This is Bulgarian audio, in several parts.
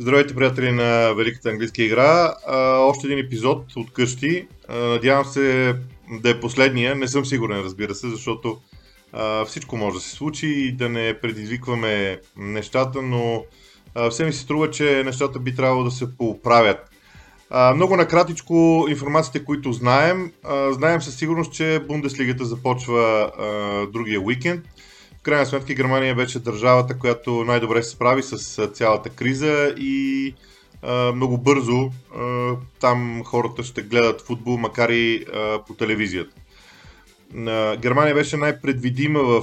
Здравейте, приятели на Великата английска игра. А, още един епизод от къщи. А, надявам се да е последния. Не съм сигурен, разбира се, защото а, всичко може да се случи и да не предизвикваме нещата, но а, все ми се струва, че нещата би трябвало да се поправят. А, много накратичко информациите, които знаем. А, знаем със сигурност, че Бундеслигата започва а, другия уикенд крайна сметка Германия беше държавата, която най-добре се справи с цялата криза и много бързо там хората ще гледат футбол, макар и по телевизията. Германия беше най-предвидима в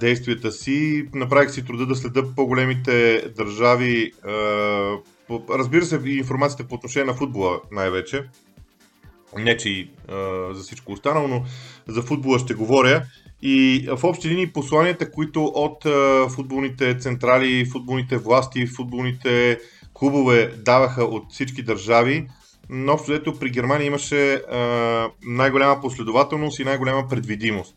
действията си. Направих си труда да следа по-големите държави. Разбира се, информацията по отношение на футбола най-вече. Не, че и за всичко останало, но за футбола ще говоря. И в общи линии посланията, които от футболните централи, футболните власти, футболните клубове даваха от всички държави, но общо ето при Германия имаше а, най-голяма последователност и най-голяма предвидимост.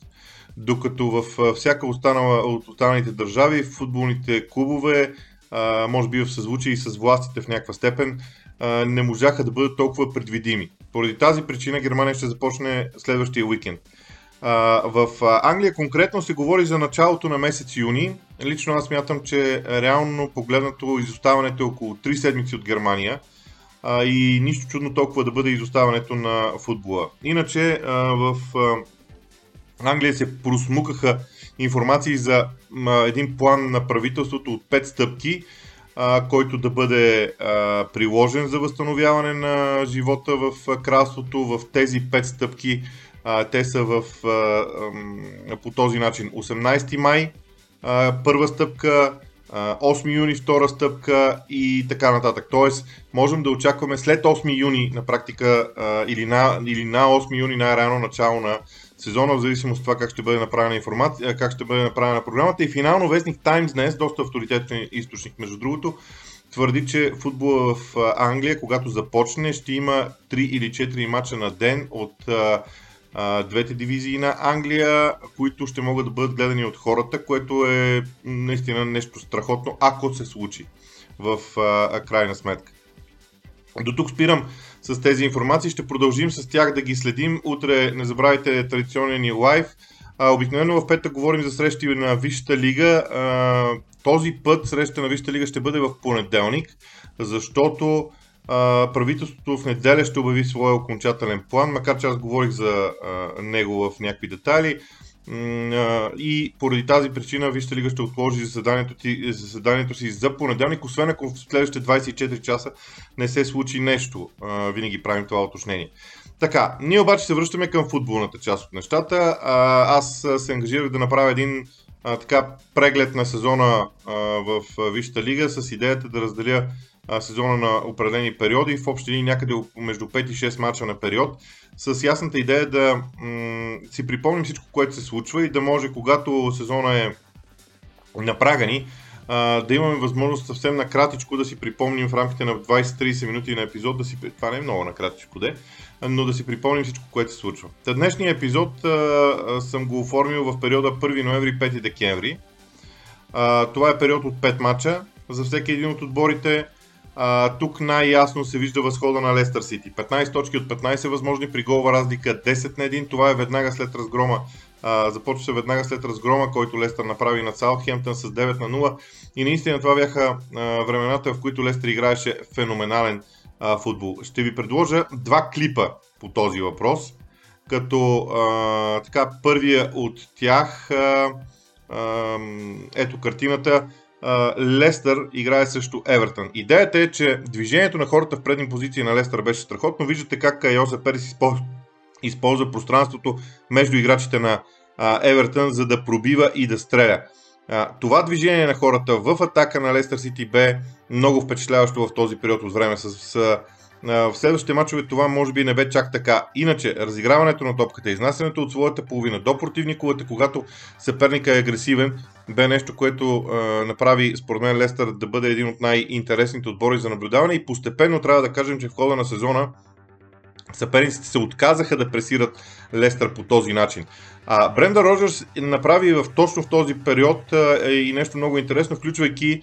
Докато в всяка останала от останалите държави, футболните клубове, а, може би в съзвучие и с властите в някаква степен, а, не можаха да бъдат толкова предвидими. Поради тази причина Германия ще започне следващия уикенд. В Англия конкретно се говори за началото на месец юни. Лично аз мятам, че реално погледнато изоставането е около 3 седмици от Германия и нищо чудно толкова да бъде изоставането на футбола. Иначе в Англия се просмукаха информации за един план на правителството от 5 стъпки, който да бъде приложен за възстановяване на живота в кралството. В тези 5 стъпки а, те са в, а, по този начин 18 май, а, първа стъпка, 8 юни втора стъпка и така нататък. Тоест, можем да очакваме след 8 юни на практика или на, или на 8 юни най-рано начало на сезона, в зависимост от това как ще бъде направена информация, как ще бъде направена програмата. И финално вестник Times днес, доста авторитетен източник между другото, твърди, че футбола в Англия, когато започне, ще има 3 или 4 мача на ден от двете дивизии на Англия, които ще могат да бъдат гледани от хората, което е наистина нещо страхотно, ако се случи в крайна сметка. До тук спирам с тези информации, ще продължим с тях да ги следим. Утре не забравяйте традиционния ни лайв. Обикновено в петък говорим за срещи на Висшата лига. Този път среща на Висшата лига ще бъде в понеделник, защото правителството в неделя ще обяви своя окончателен план, макар че аз говорих за а, него в някакви детайли. И поради тази причина Вижте лига ще отложи заседанието, ти, заседанието си за понеделник, освен ако в следващите 24 часа не се случи нещо. Винаги правим това уточнение. Така, ние обаче се връщаме към футболната част от нещата. Аз се ангажирах да направя един така преглед на сезона в Висшата лига с идеята да разделя сезона на определени периоди, в общи линии някъде между 5 и 6 мача на период, с ясната идея да м- си припомним всичко, което се случва и да може, когато сезона е напрагани, да имаме възможност съвсем накратичко да си припомним в рамките на 20-30 минути на епизод, да си, това не е много накратичко, де, но да си припомним всичко, което се случва. Та днешния епизод а, съм го оформил в периода 1 ноември 5 декември. А, това е период от 5 мача за всеки един от отборите. А, тук най-ясно се вижда възхода на Лестър Сити. 15 точки от 15 възможни при голова разлика 10 на 1. Това е веднага след разгрома. А, започва се веднага след разгрома, който Лестър направи на Саутхемптън с 9 на 0. И наистина това бяха а, времената, в които Лестър играеше феноменален а, футбол. Ще ви предложа два клипа по този въпрос. Като а, така, първия от тях, а, а, ето картината, Лестър играе също Евертън. Идеята е, че движението на хората в предни позиции на Лестър беше страхотно. Виждате как Йосеп Перес използва пространството между играчите на Евертън, за да пробива и да стреля. Това движение на хората в атака на Лестър Сити бе много впечатляващо в този период от време с в следващите мачове това може би не бе чак така. Иначе, разиграването на топката, изнасянето от своята половина до противниковата, когато съперника е агресивен, бе нещо, което е, направи според мен Лестър да бъде един от най-интересните отбори за наблюдаване и постепенно трябва да кажем, че в хода на сезона съперниците се отказаха да пресират Лестър по този начин. А Бренда Роджерс направи в, точно в този период е, и нещо много интересно, включвайки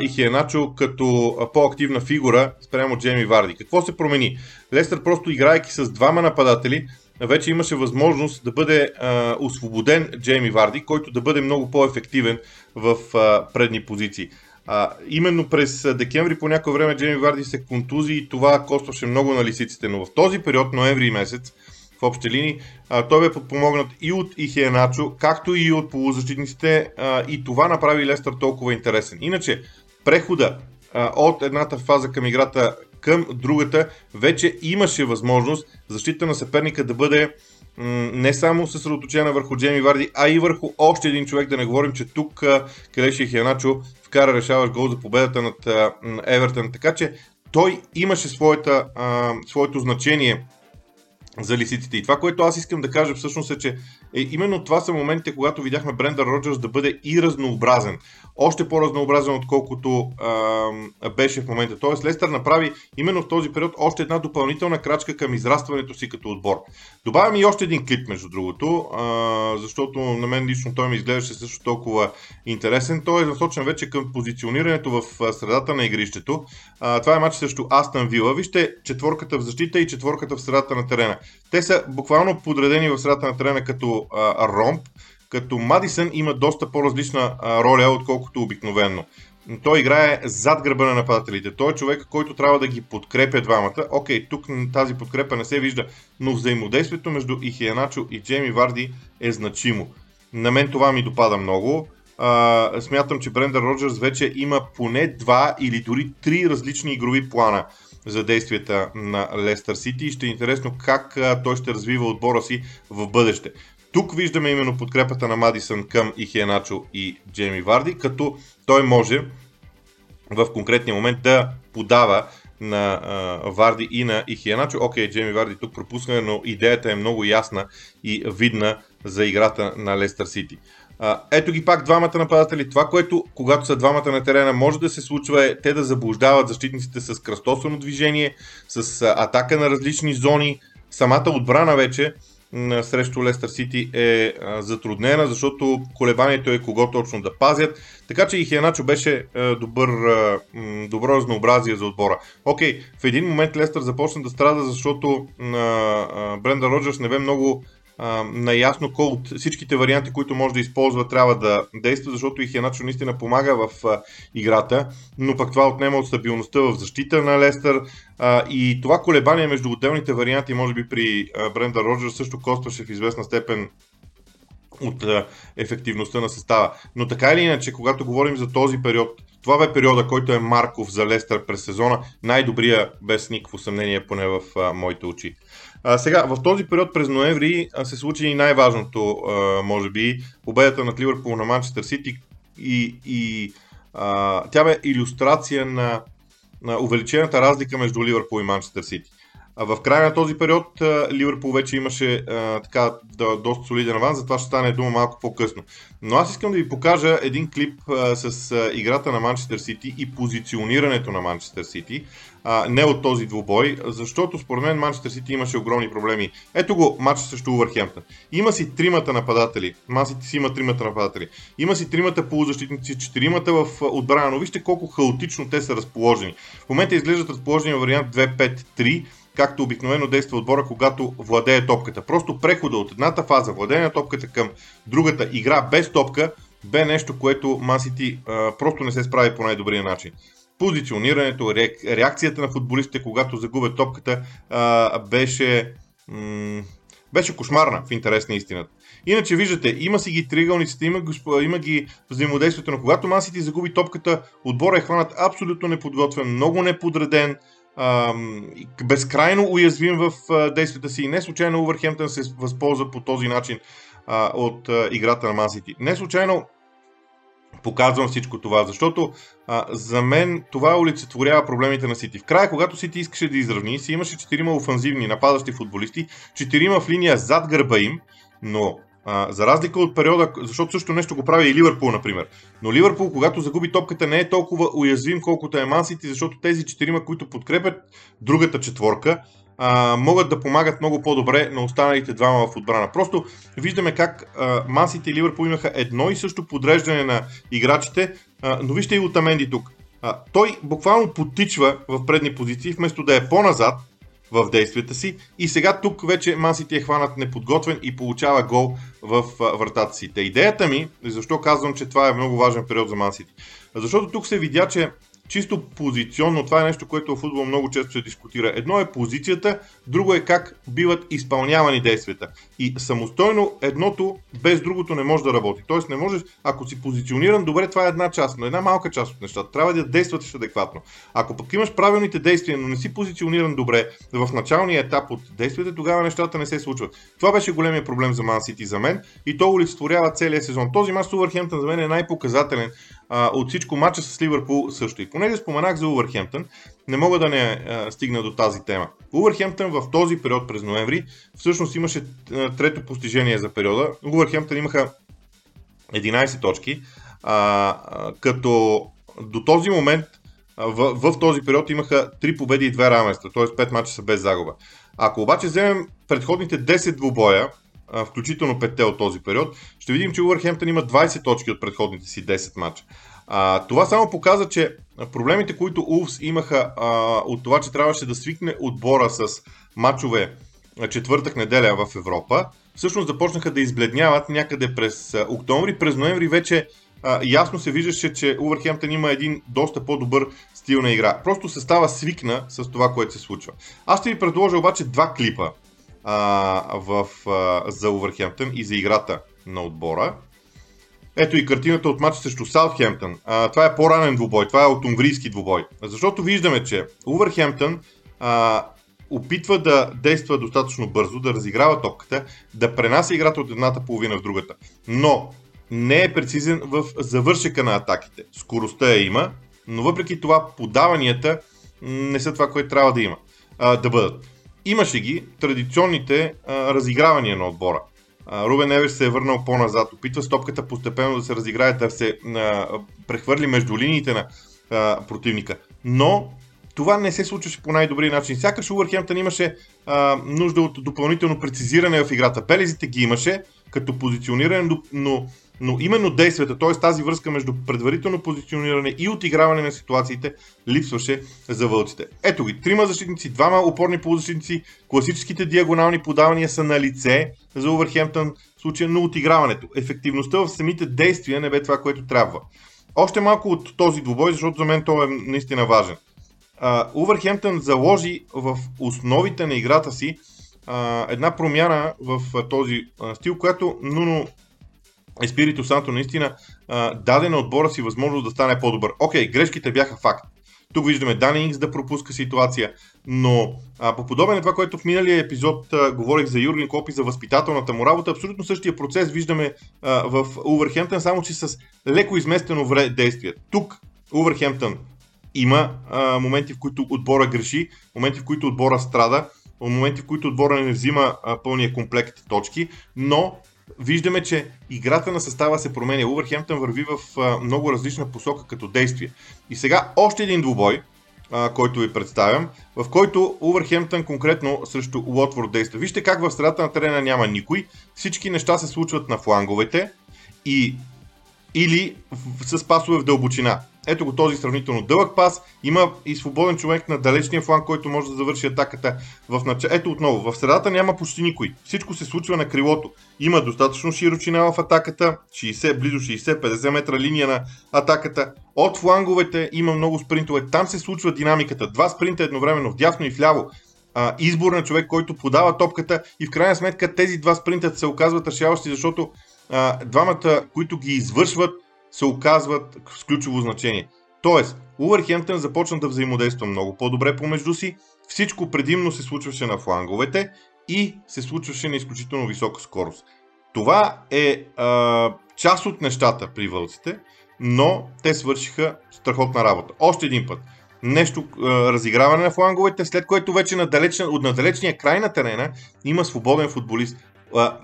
и Хиеначо като по-активна фигура спрямо Джейми Варди. Какво се промени? Лестър просто играйки с двама нападатели, вече имаше възможност да бъде а, освободен Джейми Варди, който да бъде много по-ефективен в а, предни позиции. А, именно през декември по някое време Джейми Варди се контузи и това костваше много на лисиците, но в този период, ноември месец, в общи линии, а, той бе подпомогнат и от Ихиеначо, както и от полузащитниците а, и това направи Лестър толкова интересен. Иначе, прехода а, от едната фаза към играта към другата, вече имаше възможност защита на съперника да бъде не само съсредоточена върху Джейми Варди, а и върху още един човек. Да не говорим, че тук Келеши Хианачо вкара решаваш гол за победата над Евертън. Така че той имаше своята, а, своето значение за лисиците. И това, което аз искам да кажа всъщност е, че е, именно това са моментите, когато видяхме Бренда Роджерс да бъде и разнообразен. Още по-разнообразен, отколкото а, беше в момента. Тоест Лестър направи именно в този период още една допълнителна крачка към израстването си като отбор. Добавям и още един клип, между другото, а, защото на мен лично той ми изглеждаше също толкова интересен. Той е насочен вече към позиционирането в средата на игрището. А, това е матч срещу Астан Вила. Вижте четворката в защита и четворката в средата на терена. Те са буквално подредени в средата на терена като а, ромб, като Мадисън има доста по-различна а, роля, отколкото обикновенно. Той играе зад гърба на нападателите. Той е човек, който трябва да ги подкрепя двамата. Окей, тук тази подкрепа не се вижда, но взаимодействието между Ихиеначо и Джейми Варди е значимо. На мен това ми допада много. А, смятам, че Брендър Роджерс вече има поне два или дори три различни игрови плана за действията на Лестър Сити и ще е интересно как той ще развива отбора си в бъдеще. Тук виждаме именно подкрепата на Мадисън към Ихиеначо и Джейми Варди, като той може в конкретния момент да подава на а, Варди и на Ихиеначо. Окей, Джейми Варди тук пропусна, но идеята е много ясна и видна за играта на Лестър Сити. А, ето ги пак двамата нападатели. Това, което когато са двамата на терена може да се случва е те да заблуждават защитниците с кръстосано движение, с а, атака на различни зони. Самата отбрана вече срещу Лестър Сити е а, затруднена, защото колебанието е кого точно да пазят. Така че и Хианачо беше а, добър, а, добро разнообразие за отбора. Окей, в един момент Лестър започна да страда, защото Бренда Роджерс не бе много наясно кой от всичките варианти, които може да използва, трябва да действа, защото и Хеначо наистина помага в а, играта, но пък това отнема от стабилността в защита на Лестър а, и това колебание между отделните варианти, може би при а, Бренда Роджер също костваше в известна степен от а, ефективността на състава. Но така или иначе, когато говорим за този период, това бе периода, който е Марков за Лестър през сезона, най-добрия без никакво съмнение, поне в а, моите очи. А, сега, в този период през ноември се случи и най-важното, а, може би, победата над Ливърпул на Манчестър Сити и, и а, тя бе иллюстрация на, на увеличената разлика между Ливърпул и Манчестър Сити. В края на този период Ливърпул вече имаше а, така да, доста солиден аванс, затова ще стане дума малко по-късно. Но аз искам да ви покажа един клип а, с а, играта на Манчестър Сити и позиционирането на Манчестър Сити, а, не от този двубой, защото според мен Манчестър Сити имаше огромни проблеми. Ето го матч срещу Увърхемптън. Има си тримата нападатели. Ман Сити си има тримата нападатели. Има си тримата полузащитници, четиримата в отбрана, но вижте колко хаотично те са разположени. В момента изглеждат разположени вариант 2-5-3 както обикновено действа отбора, когато владее топката. Просто прехода от едната фаза, владение на топката към другата игра без топка, бе нещо, което Масити просто не се справи по най-добрия начин. Позиционирането, реакцията на футболистите, когато загубят топката, беше, беше кошмарна в интерес на истината. Иначе виждате, има си ги триъгълниците, има, има ги взаимодействието, но когато Масити загуби топката, отбора е хванат абсолютно неподготвен, много неподреден, безкрайно уязвим в действията си. И не случайно Увърхемптън се възползва по този начин от играта на Мансити. Не случайно показвам всичко това, защото а, за мен това олицетворява проблемите на Сити. В края, когато Сити искаше да изравни, си имаше четирима офанзивни нападащи футболисти, четирима в линия зад гърба им, но а, за разлика от периода, защото също нещо го прави и Ливърпул, например. Но Ливърпул, когато загуби топката, не е толкова уязвим, колкото е Мансити, защото тези четирима, които подкрепят другата четворка, а, могат да помагат много по-добре на останалите двама в отбрана. Просто виждаме как Мансити и Ливърпул имаха едно и също подреждане на играчите, а, но вижте и Отаменди тук. а, той буквално потичва в предни позиции, вместо да е по-назад в действията си. И сега тук вече Мансити е хванат неподготвен и получава гол в вратата си. Та идеята ми, защо казвам, че това е много важен период за Мансити? Защото тук се видя, че чисто позиционно, това е нещо, което в футбол много често се дискутира. Едно е позицията, друго е как биват изпълнявани действията. И самостойно едното без другото не може да работи. Тоест не можеш, ако си позициониран добре, това е една част, но една малка част от нещата. Трябва да действаш адекватно. Ако пък имаш правилните действия, но не си позициониран добре в началния етап от действията, тогава нещата не се случват. Това беше големия проблем за Man City за мен и то олицетворява целия сезон. Този мач с за мен е най-показателен а, от всичко матча с Ливърпул също. И понеже споменах за Увърхемптън, не мога да не а, стигна до тази тема. Увърхемптън в този период през ноември всъщност имаше трето постижение за периода. Увърхемптън имаха 11 точки, а, а, като до този момент в, в този период имаха 3 победи и 2 равенства, т.е. 5 мача са без загуба. Ако обаче вземем предходните 10 двубоя, включително 5 от този период, ще видим, че Увърхемптън има 20 точки от предходните си 10 мача. А, това само показва, че проблемите, които Улфс имаха а, от това, че трябваше да свикне отбора с мачове четвъртък неделя в Европа, всъщност започнаха да избледняват някъде през октомври. През ноември вече а, ясно се виждаше, че Увърхемптън има един доста по-добър стил на игра. Просто се става свикна с това, което се случва. Аз ще ви предложа обаче два клипа а, в, а, за Увърхемптън и за играта на отбора. Ето и картината от матча срещу Саутхемптън. Това е по-ранен двубой, това е от унгарийски двубой. Защото виждаме, че Увърхемптън опитва да действа достатъчно бързо, да разиграва топката, да пренася играта от едната половина в другата. Но не е прецизен в завършека на атаките. Скоростта я има, но въпреки това подаванията не са това, което трябва да има. А, да бъдат. Имаше ги традиционните а, разигравания на отбора. А, Рубен Еверс се е върнал по-назад, опитва стопката постепенно да се разиграе, да се а, прехвърли между линиите на а, противника. Но това не се случваше по най-добрия начин. Сякаш Увърхемптън имаше а, нужда от допълнително прецизиране в играта. Пелезите ги имаше като позициониране, но но именно действията, т.е. тази връзка между предварително позициониране и отиграване на ситуациите, липсваше за вълците. Ето ги, трима защитници, двама опорни полузащитници, класическите диагонални подавания са на лице за Увърхемптън в случая на отиграването. Ефективността в самите действия не бе това, което трябва. Още малко от този двубой, защото за мен той е наистина важен. Увърхемптън заложи в основите на играта си една промяна в този стил, която Нуно Еспирито Санто наистина а, даде на отбора си възможност да стане по-добър. Окей, грешките бяха факт. Тук виждаме Дани Инкс да пропуска ситуация, но а, по подобен на това, което в миналия епизод а, говорих за Юрген Клоп и за възпитателната му работа, абсолютно същия процес виждаме а, в Увърхемптън, само че с леко изместено вре действие. Тук Увърхемптън има а, моменти, в които отбора греши, моменти, в които отбора страда, моменти, в които отбора не взима а, пълния комплект точки, но виждаме, че играта на състава се променя. Увърхемптън върви в а, много различна посока като действие. И сега още един двубой, а, който ви представям, в който Увърхемптън конкретно срещу Уотворд действа. Вижте как в средата на терена няма никой, всички неща се случват на фланговете и или с пасове в дълбочина. Ето го този сравнително дълъг пас. Има и свободен човек на далечния фланг, който може да завърши атаката в нач... Ето отново, в средата няма почти никой. Всичко се случва на крилото. Има достатъчно широчина в атаката, 60, близо 60-50 метра линия на атаката. От фланговете има много спринтове. Там се случва динамиката. Два спринта едновременно, вдясно и вляво. А, избор на човек, който подава топката и в крайна сметка тези два спринта се оказват решаващи, защото а, двамата, които ги извършват, се оказват с ключово значение. Тоест, Увърхемптън започна да взаимодейства много по-добре помежду си, всичко предимно се случваше на фланговете и се случваше на изключително висока скорост. Това е а, част от нещата при вълците, но те свършиха страхотна работа. Още един път. Нещо, а, разиграване на фланговете, след което вече на далечна, от надалечния край на терена има свободен футболист.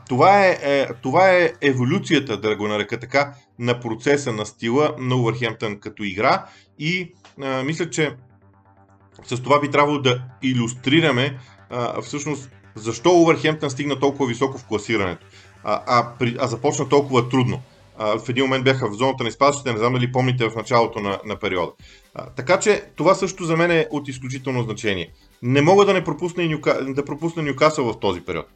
Това е, е, това е еволюцията, да го нарека така, на процеса на стила на Увърхемптън като игра и мисля, че с това би трябвало да иллюстрираме всъщност защо Увърхемптън стигна толкова високо в класирането, а, а, а започна толкова трудно. в един момент бяха в зоната на изпадащите, не знам дали помните в началото на, на периода. Така че това също за мен е от изключително значение. Не мога да не пропусна, Нюка, да пропусна Нюкасъл в този период.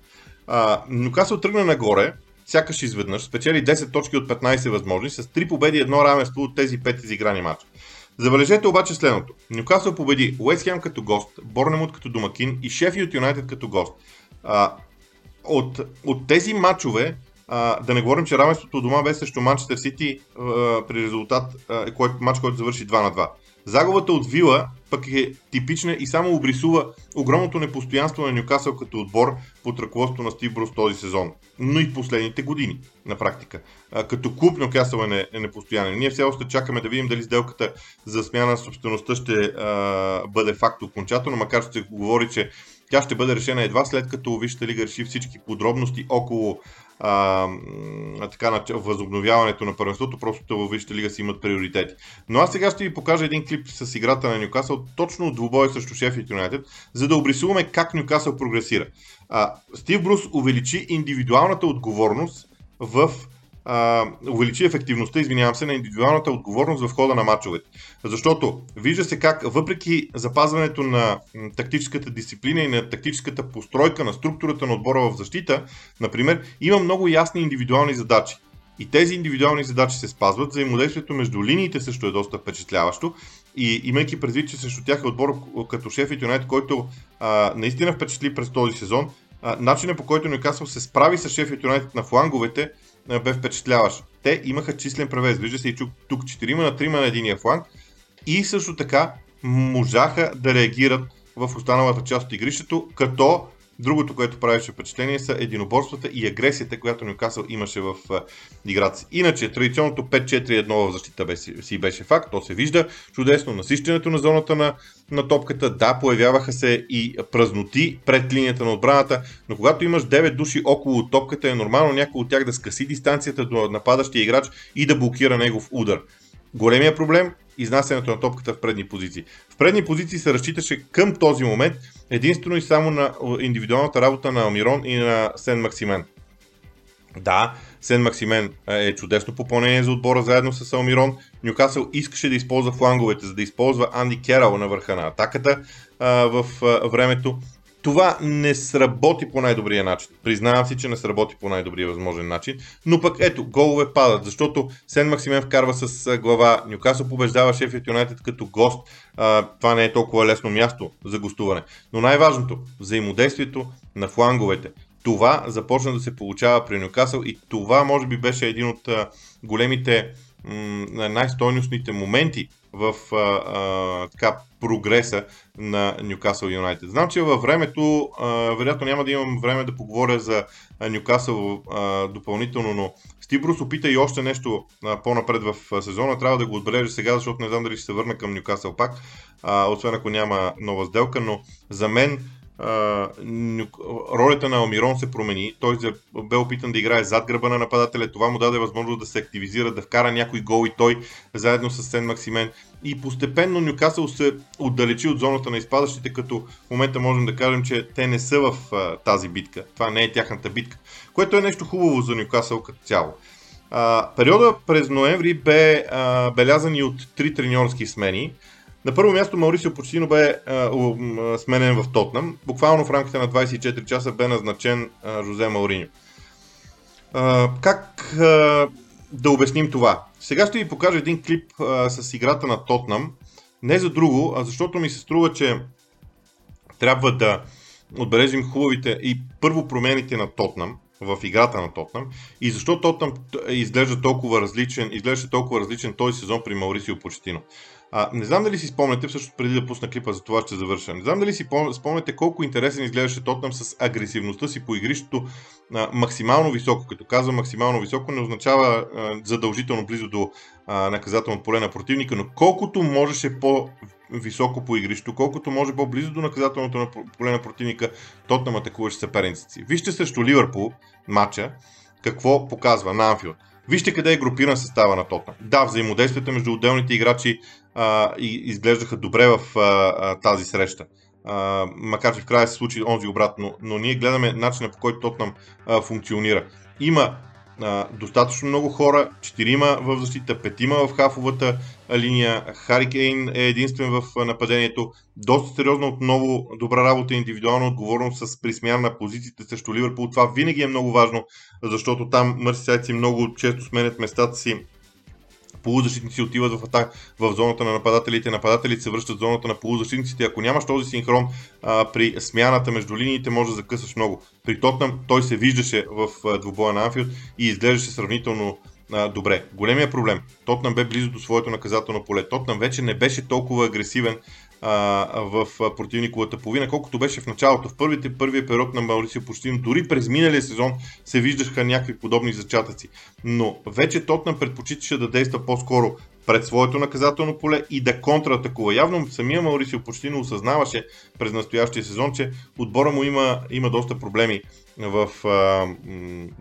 А, Нюкасъл тръгна нагоре, сякаш изведнъж, спечели 10 точки от 15 възможни, с 3 победи и едно равенство от тези 5 изиграни матча. Забележете обаче следното. Нюкасъл победи Уест Хем като гост, Борнемут като домакин и Шефилд Юнайтед като гост. А, от, от тези матчове, а, да не говорим, че равенството дома бе срещу Манчестър Сити при резултат, а, кой, матч, който завърши 2 на 2. Загубата от Вила пък е типична и само обрисува огромното непостоянство на Нюкасъл като отбор под ръководството на Стив Брус този сезон, но и последните години на практика. Като клуб Нюкасъл е, не, е непостоянен. Ние все още чакаме да видим дали сделката за смяна на собствеността ще а, бъде факт окончателно, макар че се говори, че тя ще бъде решена едва след като Висшата лига реши всички подробности около а, така, на възобновяването на първенството, просто във Висшата лига си имат приоритети. Но аз сега ще ви покажа един клип с играта на Нюкасъл, точно от двубой срещу Шефилд Юнайтед, за да обрисуваме как Нюкасъл прогресира. А, Стив Брус увеличи индивидуалната отговорност в а, увеличи ефективността, извинявам се, на индивидуалната отговорност в хода на матчовете. Защото вижда се как, въпреки запазването на тактическата дисциплина и на тактическата постройка на структурата на отбора в защита, например, има много ясни индивидуални задачи. И тези индивидуални задачи се спазват. Взаимодействието между линиите също е доста впечатляващо. И имайки предвид, че срещу тях е отбор като Шеф Юнайт, който а, наистина впечатли през този сезон, начинът по който Ньюкасъл се справи с Шеф Юнайтед на фланговете бе впечатляващ. Те имаха числен превес. Вижда се и тук 4 на 3 на единия фланг. И също така можаха да реагират в останалата част от игрището, като Другото, което правеше впечатление са единоборствата и агресията, която Нюкасъл имаше в играта си. Иначе, традиционното 5-4-1 в защита си беше факт, то се вижда чудесно. Насищането на зоната на, на топката, да, появяваха се и празноти пред линията на отбраната, но когато имаш 9 души около топката, е нормално някой от тях да скъси дистанцията до нападащия играч и да блокира негов удар. Големия проблем изнасянето на топката в предни позиции. В предни позиции се разчиташе към този момент единствено и само на индивидуалната работа на Амирон и на Сен Максимен. Да, Сен Максимен е чудесно попълнение за отбора заедно с Алмирон. Нюкасъл искаше да използва фланговете, за да използва Анди Керал на върха на атаката а, в а, времето. Това не сработи по най-добрия начин. Признавам си, че не сработи по най-добрия възможен начин. Но пък ето, голове падат, защото Сен Максимен вкарва с глава. Нюкасо побеждава Шефът Юнайтед като гост. А, това не е толкова лесно място за гостуване. Но най-важното, взаимодействието на фланговете. Това започна да се получава при Нюкасъл и това може би беше един от а, големите най-стойностните моменти в а, а, така, прогреса на Ньюкасъл Юнайтед. Знам, че във времето, а, вероятно няма да имам време да поговоря за Ньюкасъл допълнително, но Стибрус опита и още нещо а, по-напред в сезона. Трябва да го отбележа сега, защото не знам дали ще се върна към Ньюкасъл пак, а, освен ако няма нова сделка, но за мен ролята на Алмирон се промени. Той бе опитан да играе зад гръба на нападателя. Това му даде възможност да се активизира, да вкара някой гол и той заедно с Сен Максимен. И постепенно Нюкасъл се отдалечи от зоната на изпадащите, като в момента можем да кажем, че те не са в а, тази битка. Това не е тяхната битка, което е нещо хубаво за Нюкасъл като цяло. А, периода през ноември бе а, белязан и от три треньорски смени. На първо място Маурисио Почтино бе сменен в Тотнам. Буквално в рамките на 24 часа бе назначен Жозе Мауриньо. Как да обясним това? Сега ще ви покажа един клип с играта на Тотнам. Не за друго, а защото ми се струва, че трябва да отбележим хубавите и първо промените на Тотнам в играта на Тотнам и защо Тотнам изглежда толкова различен, изглежда толкова различен този сезон при Маурисио Почтино. А, не знам дали си спомняте, всъщност преди да пусна клипа за това ще завърша. Не знам дали си спомняте колко интересен изглеждаше Тотнам с агресивността си по игрището а, максимално високо. Като казвам максимално високо, не означава а, задължително близо до а, наказателното поле на противника, но колкото можеше по високо по игрището, колкото може по-близо до наказателното поле на противника, Тотнам атакуваше съперниците си. Вижте срещу Ливърпул матча, какво показва на Анфилд. Вижте къде е групиран състава на Тотнам. Да, взаимодействията между отделните играчи а, и, изглеждаха добре в а, а, тази среща. А, макар че в края се случи онзи обратно, но ние гледаме начина по който Тотнам а, функционира. Има а, достатъчно много хора, четирима в защита, петима в хафовата линия, Хари Кейн е единствен в нападението, доста сериозно отново добра работа индивидуална отговорност с присмяна на позициите срещу Ливърпул. Това винаги е много важно, защото там мърсисайци много често сменят местата си полузащитници отиват в, атак, в зоната на нападателите, нападателите се връщат в зоната на полузащитниците. Ако нямаш този синхрон а, при смяната между линиите, може да закъсаш много. При Тотнам той се виждаше в двубоя на Анфилд и изглеждаше сравнително а, добре. Големия проблем. Тотнам бе близо до своето наказателно поле. Тотнам вече не беше толкова агресивен а, в противниковата половина, колкото беше в началото. В първите, първия период на Маурисио Почтино, дори през миналия сезон се виждаха някакви подобни зачатъци. Но вече Тотнам предпочиташе да действа по-скоро пред своето наказателно поле и да контратакува. Явно самия Маурисио Почтино осъзнаваше през настоящия сезон, че отбора му има, има доста проблеми в, а,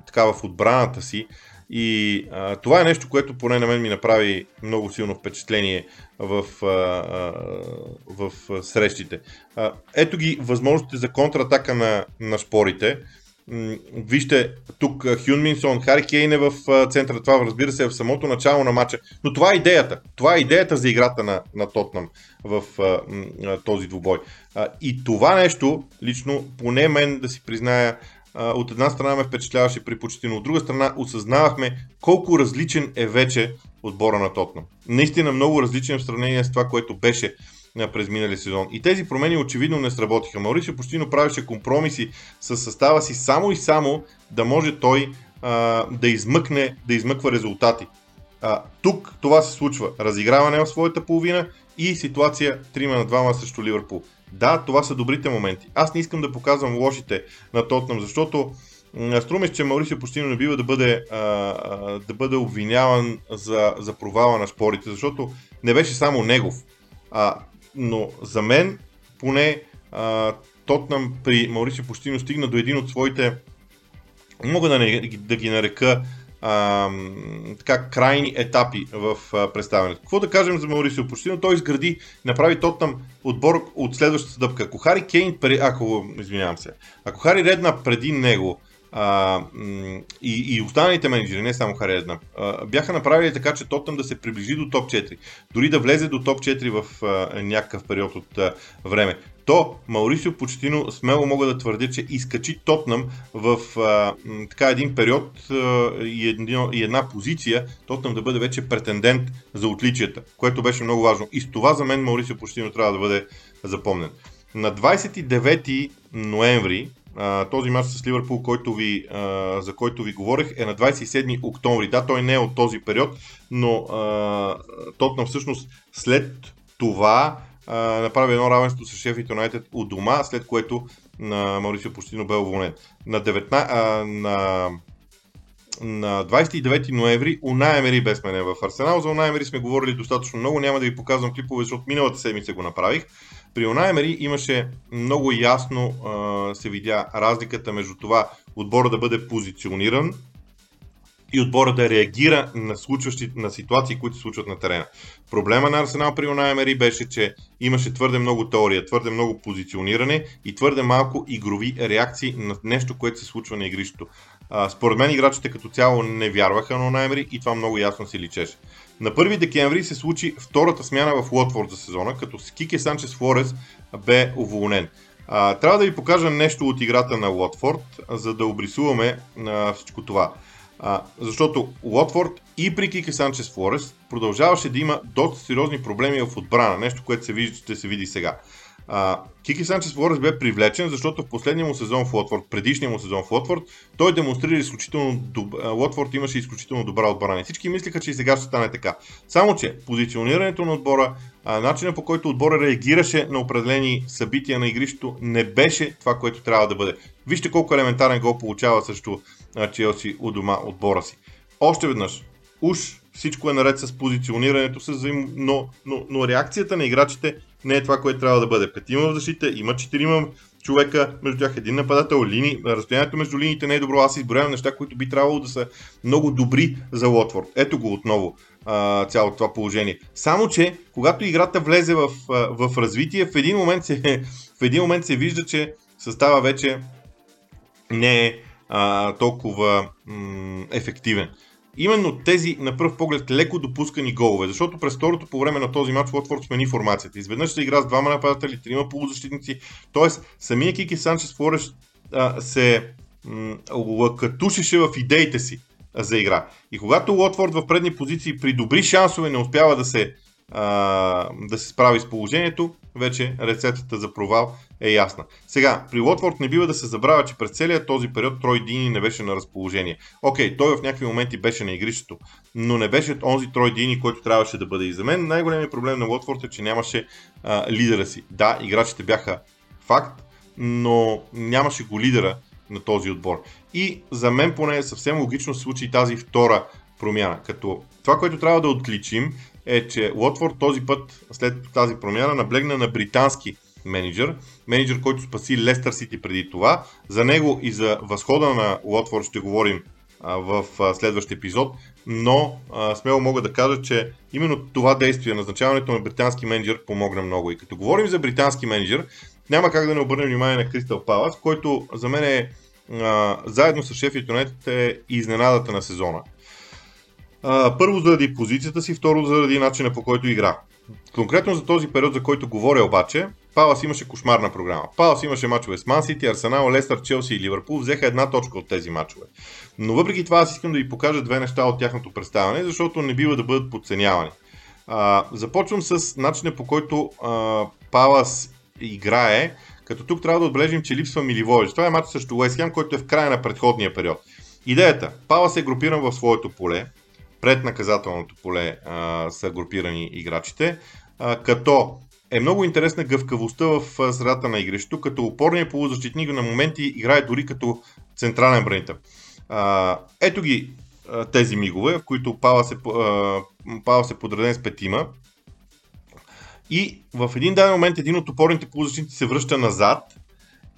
така, в отбраната си и а, това е нещо, което поне на мен ми направи много силно впечатление в, а, а, в срещите. А, ето ги възможностите за контратака на, на шпорите. Вижте, тук Хюн Минсон, Хари Кейн е в центъра, това разбира се е в самото начало на матча, но това е идеята. Това е идеята за играта на, на Тотнам в а, този двубой. А, и това нещо, лично, поне мен да си призная, от една страна ме впечатляваше при но от друга страна осъзнавахме колко различен е вече отбора на Тотнам. Наистина много различен в сравнение с това, което беше през миналия сезон. И тези промени очевидно не сработиха. Маурисио почти правеше компромиси с състава си само и само да може той а, да измъкне, да измъква резултати. А, тук това се случва. Разиграване в своята половина и ситуация 3 на 2 срещу Ливърпул. Да, това са добрите моменти. Аз не искам да показвам лошите на Тотнам, защото струмеш, че Маурисио почти не бива да бъде, а, а, да бъде обвиняван за, за провала на спорите, защото не беше само негов. А, но за мен, поне а, Тотнам при Маурисио Почтино стигна до един от своите, мога да, не, да ги нарека а, така, крайни етапи в а, представянето. Какво да кажем за Маурисио Почтино? Той изгради, направи Тотнам отбор от следващата стъпка. Ако Хари Кейн, ако, извинявам се, ако Хари Редна преди него а, и, и останалите менеджери, не само Хари Редна, а, бяха направили така, че Тотнам да се приближи до топ 4. Дори да влезе до топ 4 в а, някакъв период от а, време то Маурисио Почтино смело мога да твърдя, че изкачи Тотнам в а, така един период а, и, едно, и една позиция, Тотнам да бъде вече претендент за отличията, което беше много важно. И с това за мен Маурисио Почтино трябва да бъде запомнен. На 29 ноември този матч с Ливърпул, който ви, за който ви говорех, е на 27 октомври. Да, той не е от този период, но Тотнам всъщност след това направи едно равенство с Шеф Юнайтед у дома, след което на Маурисио Почтино бе уволнен. На, 19, а, на, на 29 ноември Уна Емери бе сменен в Арсенал. За Уна Емери сме говорили достатъчно много, няма да ви показвам клипове, защото миналата седмица го направих. При Уна Емери имаше много ясно а, се видя разликата между това отбора да бъде позициониран и отбора да реагира на, случващи, на ситуации, които се случват на терена. Проблема на Арсенал при Унай Емери беше, че имаше твърде много теория, твърде много позициониране и твърде малко игрови реакции на нещо, което се случва на игрището. според мен играчите като цяло не вярваха на Унай Емери и това много ясно си личеше. На 1 декември се случи втората смяна в Уотфорд за сезона, като Кике Санчес Флорес бе уволнен. А, трябва да ви покажа нещо от играта на Уотфорд, за да обрисуваме а, всичко това. А, защото Уотфорд и при Кике Санчес Флорес продължаваше да има доста сериозни проблеми в отбрана, нещо, което се вижда, ще се види сега. А, Кики Санчес Флорес бе привлечен, защото в последния му сезон в Уотфорд, предишния му сезон в Уотфорд, той демонстрира изключително добра. Уотфорд имаше изключително добра отбрана. Всички мислиха, че и сега ще стане така. Само, че позиционирането на отбора, начинът по който отбора реагираше на определени събития на игрището не беше това, което трябва да бъде. Вижте колко елементарен гол получава също Челси у дома отбора си. Още веднъж, уж всичко е наред с позиционирането, с взаим... но, но, но реакцията на играчите не е това, което трябва да бъде. Петима в защита, има четирима човека, между тях един нападател, лини, разстоянието между линиите не е добро. Аз изброявам неща, които би трябвало да са много добри за Лотфорд. Ето го отново цялото това положение. Само, че когато играта влезе в, в развитие, в един момент се, в един момент се вижда, че състава вече не е а, толкова м- ефективен. Именно тези, на пръв поглед, леко допускани голове, защото през второто по време на този матч Уотфорд смени формацията. Изведнъж се игра с двама нападатели, трима полузащитници, т.е. самия Кики Санчес Фореш а, се м- лъкатушеше в идеите си за игра. И когато Уотфорд в предни позиции при добри шансове не успява да се да се справи с положението, вече рецептата за провал е ясна. Сега, при Лотфорд не бива да се забравя, че през целият този период Трой Дини не беше на разположение. Окей, той в някакви моменти беше на игрището, но не беше онзи Трой Дини, който трябваше да бъде и за мен. Най-големият проблем на Лотфорд е, че нямаше а, лидера си. Да, играчите бяха факт, но нямаше го лидера на този отбор. И за мен поне е съвсем логично се случи тази втора промяна. Като това, което трябва да отличим е, че Лотфорд този път, след тази промяна, наблегна на британски менеджер, менеджер, който спаси Лестър Сити преди това. За него и за възхода на Лотфорд ще говорим в а, следващ епизод, но смело мога да кажа, че именно това действие, назначаването на британски менеджер помогна много. И като говорим за британски менеджер, няма как да не обърнем внимание на Кристал Палас, който за мен е а, заедно с Шеф Юнайтед е изненадата на сезона. А, първо заради позицията си, второ заради начина по който игра. Конкретно за този период, за който говоря обаче, Палас имаше кошмарна програма. Палас имаше мачове с Ман Сити, Арсенал, Лестър, Челси и Ливърпул. Взеха една точка от тези мачове. Но въпреки това аз искам да ви покажа две неща от тяхното представяне, защото не бива да бъдат подценявани. А, започвам с начина по който а, Палас играе, като тук трябва да отбележим, че липсва Миливоевич. Това е матч срещу Уест който е в края на предходния период. Идеята. Палас е групиран в своето поле, пред наказателното поле а, са групирани играчите, а, като е много интересна гъвкавостта в средата на игрището, като опорният полузащитник на моменти играе дори като централен бранител. Ето ги а, тези мигове, в които Пава се, а, Пава се подреден с петима. И в един даден момент един от опорните полузащитници се връща назад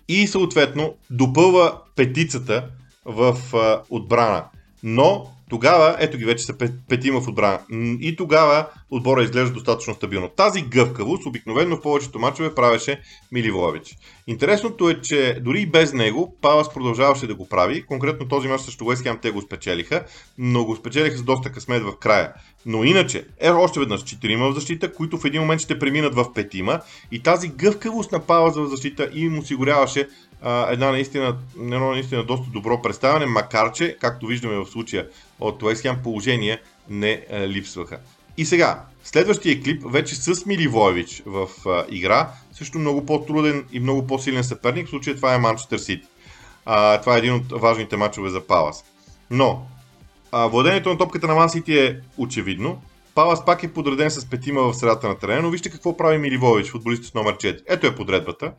и съответно допълва петицата в а, отбрана. Но тогава, ето ги вече са петима в отбрана. И тогава отбора изглежда достатъчно стабилно. Тази гъвкавост обикновено в повечето мачове правеше Миливоевич. Интересното е, че дори без него Палас продължаваше да го прави. Конкретно този мач срещу Уест те го спечелиха, но го спечелиха с доста късмет в края. Но иначе, е още веднъж четирима в защита, които в един момент ще преминат в петима и тази гъвкавост на Палас в защита им осигуряваше една наистина, едно наистина доста добро представяне, макар че, както виждаме в случая от Уестхем, положения не а, липсваха. И сега, следващия клип, вече с Миливоевич в а, игра, също много по-труден и много по-силен съперник, в случая това е Манчестър Сити. Това е един от важните матчове за Палас. Но, а, владението на топката на Ман Сити е очевидно. Палас пак е подреден с петима в средата на терена, но вижте какво прави Миливоевич, футболист с номер 4. Ето е подредбата.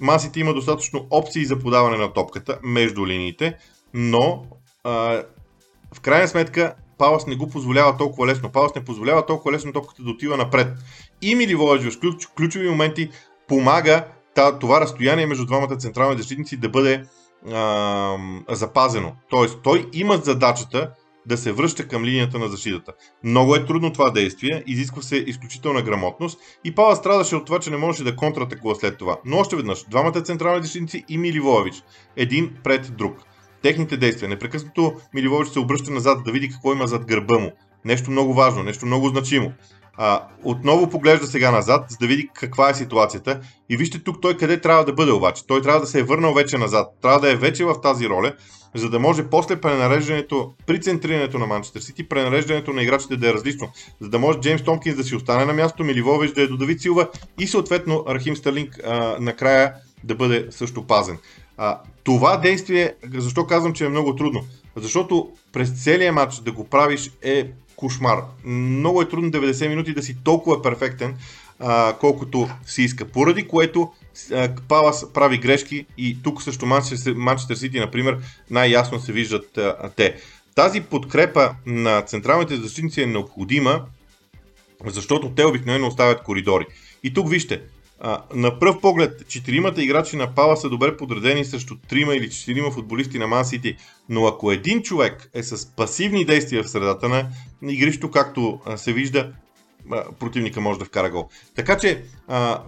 Масите има достатъчно опции за подаване на топката между линиите, но а, в крайна сметка Палас не го позволява толкова лесно. Палас не позволява толкова лесно топката да отива напред. И Миливоевич в ключ, ключови моменти помага това разстояние между двамата централни защитници да бъде а, запазено. Тоест, той има задачата да се връща към линията на защитата. Много е трудно това действие, изисква се изключителна грамотност и Пала страдаше от това, че не можеше да контратакува след това. Но още веднъж, двамата централни защитници и Миливоевич, един пред друг. Техните действия. Непрекъснато Миливоевич се обръща назад да види какво има зад гърба му. Нещо много важно, нещо много значимо. А, отново поглежда сега назад, за да види каква е ситуацията. И вижте тук той къде трябва да бъде обаче. Той трябва да се е върнал вече назад. Трябва да е вече в тази роля, за да може после пренареждането, при центрирането на Манчестър Сити, пренареждането на играчите да е различно. За да може Джеймс Томкинс да си остане на място, Миливович да е до Давид Силва и съответно Рахим Стърлинг а, накрая да бъде също пазен. А, това действие, защо казвам, че е много трудно? Защото през целия матч да го правиш е кошмар. Много е трудно 90 минути да си толкова перфектен, а, колкото си иска. Поради което Палас прави грешки и тук също Манчестър Сити, например, най-ясно се виждат а, те. Тази подкрепа на централните защитници е необходима, защото те обикновено оставят коридори. И тук вижте, а, на пръв поглед, четиримата играчи на Пала са добре подредени срещу трима или четирима футболисти на Ман Сити, но ако един човек е с пасивни действия в средата на игрището, както се вижда, противника може да вкара гол. Така че а,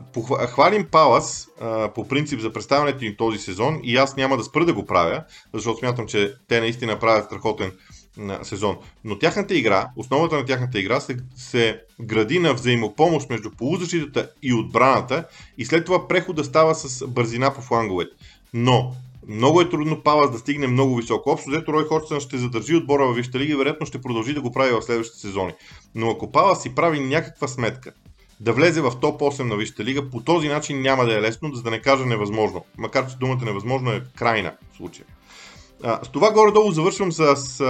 хвалим Палас а, по принцип за представянето им този сезон и аз няма да спра да го правя, защото смятам, че те наистина правят страхотен сезон. Но тяхната игра, основата на тяхната игра се, се гради на взаимопомощ между полузащитата и отбраната и след това прехода става с бързина по фланговете. Но много е трудно Палас да стигне много високо. Общо взето Рой Ходжсън ще задържи отбора във Висшата лига и вероятно ще продължи да го прави в следващите сезони. Но ако Палас си прави някаква сметка да влезе в топ 8 на Висшата лига, по този начин няма да е лесно, за да не кажа невъзможно. Макар че думата невъзможно е крайна в случая. А, с това горе-долу завършвам с а,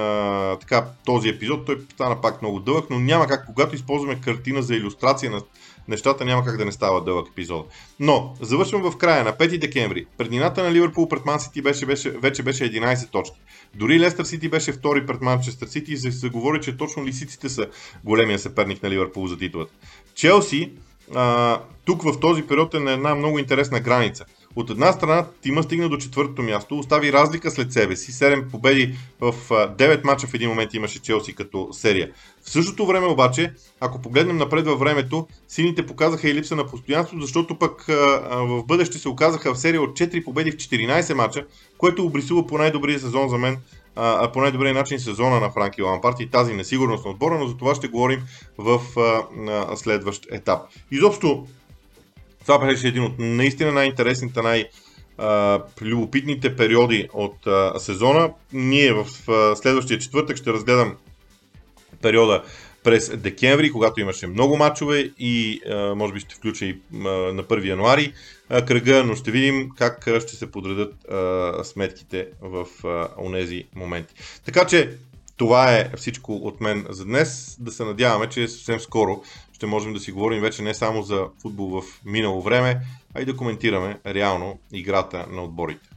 а, така, този епизод. Той стана пак много дълъг, но няма как, когато използваме картина за иллюстрация на нещата, няма как да не става дълъг епизод. Но, завършвам в края на 5 декември. Преднината на Ливърпул пред Ман Сити беше, беше, вече беше 11 точки. Дори Лестър Сити беше втори пред Манчестър Сити и се, се говори, че точно лисиците са големия съперник на Ливърпул за титлата. Челси а, тук в този период е на една много интересна граница. От една страна Тима стигна до четвъртото място, остави разлика след себе си, 7 победи в 9 мача в един момент имаше Челси като серия. В същото време обаче, ако погледнем напред във времето, сините показаха и липса на постоянство, защото пък в бъдеще се оказаха в серия от 4 победи в 14 мача, което обрисува по най-добрия сезон за мен а, по най-добрия начин сезона на Франки Лампарт и тази несигурност на отбора, но за това ще говорим в а, следващ етап. Изобщо това беше един от наистина най-интересните, най-любопитните периоди от а, сезона. Ние в а, следващия четвъртък ще разгледам периода през декември, когато имаше много матчове и а, може би ще включа и а, на 1 януари а, кръга, но ще видим как ще се подредат а, сметките в а, онези моменти. Така че това е всичко от мен за днес. Да се надяваме, че съвсем скоро ще можем да си говорим вече не само за футбол в минало време, а и да коментираме реално играта на отборите.